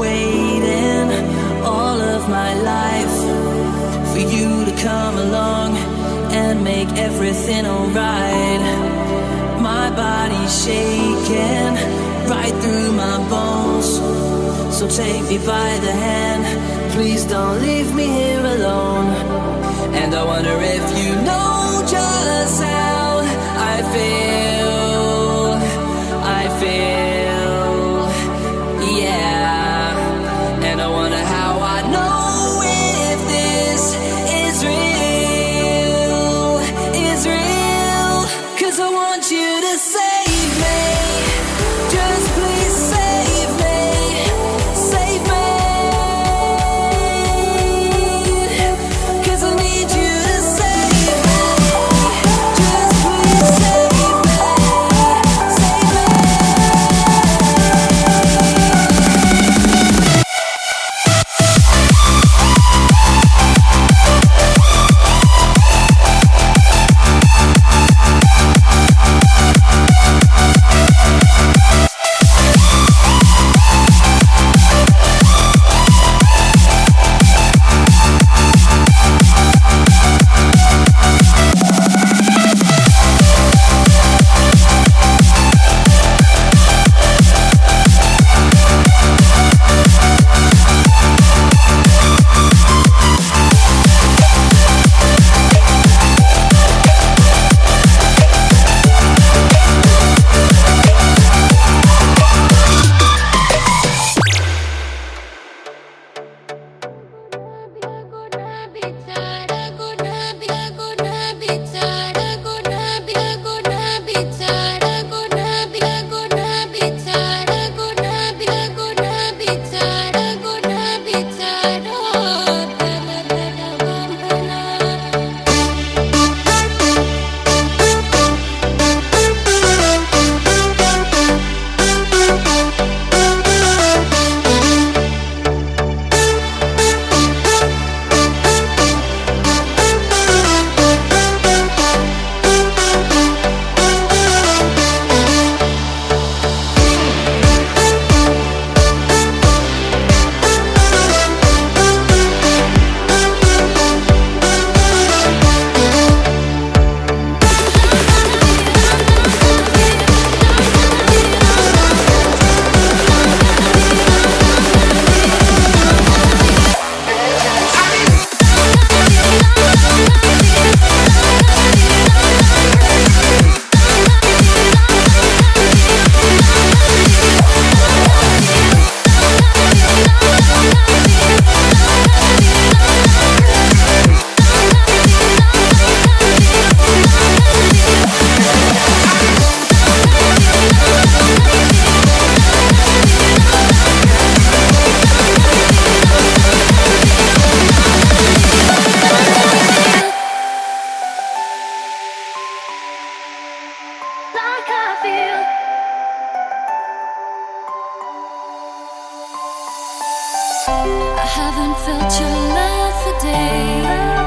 waiting all of my life for you to come along and make everything alright. My body's shaking right through my bones. So take me by the hand, please don't leave me here alone. And I wonder if you know just how I feel. I feel. What felt your love it's hard